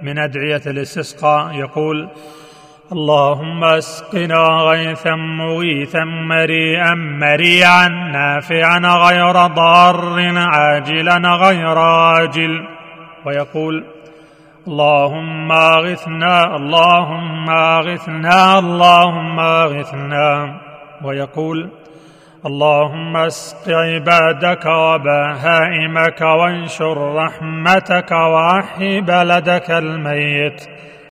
من أدعية الاستسقاء يقول اللهم اسقنا غيثا مغيثا مريئا مريعا نافعا غير ضار عاجلا غير عاجل ويقول اللهم اغثنا اللهم اغثنا اللهم اغثنا. ويقول اللهم اسق عبادك وبهائمك وانشر رحمتك وأحي بلدك الميت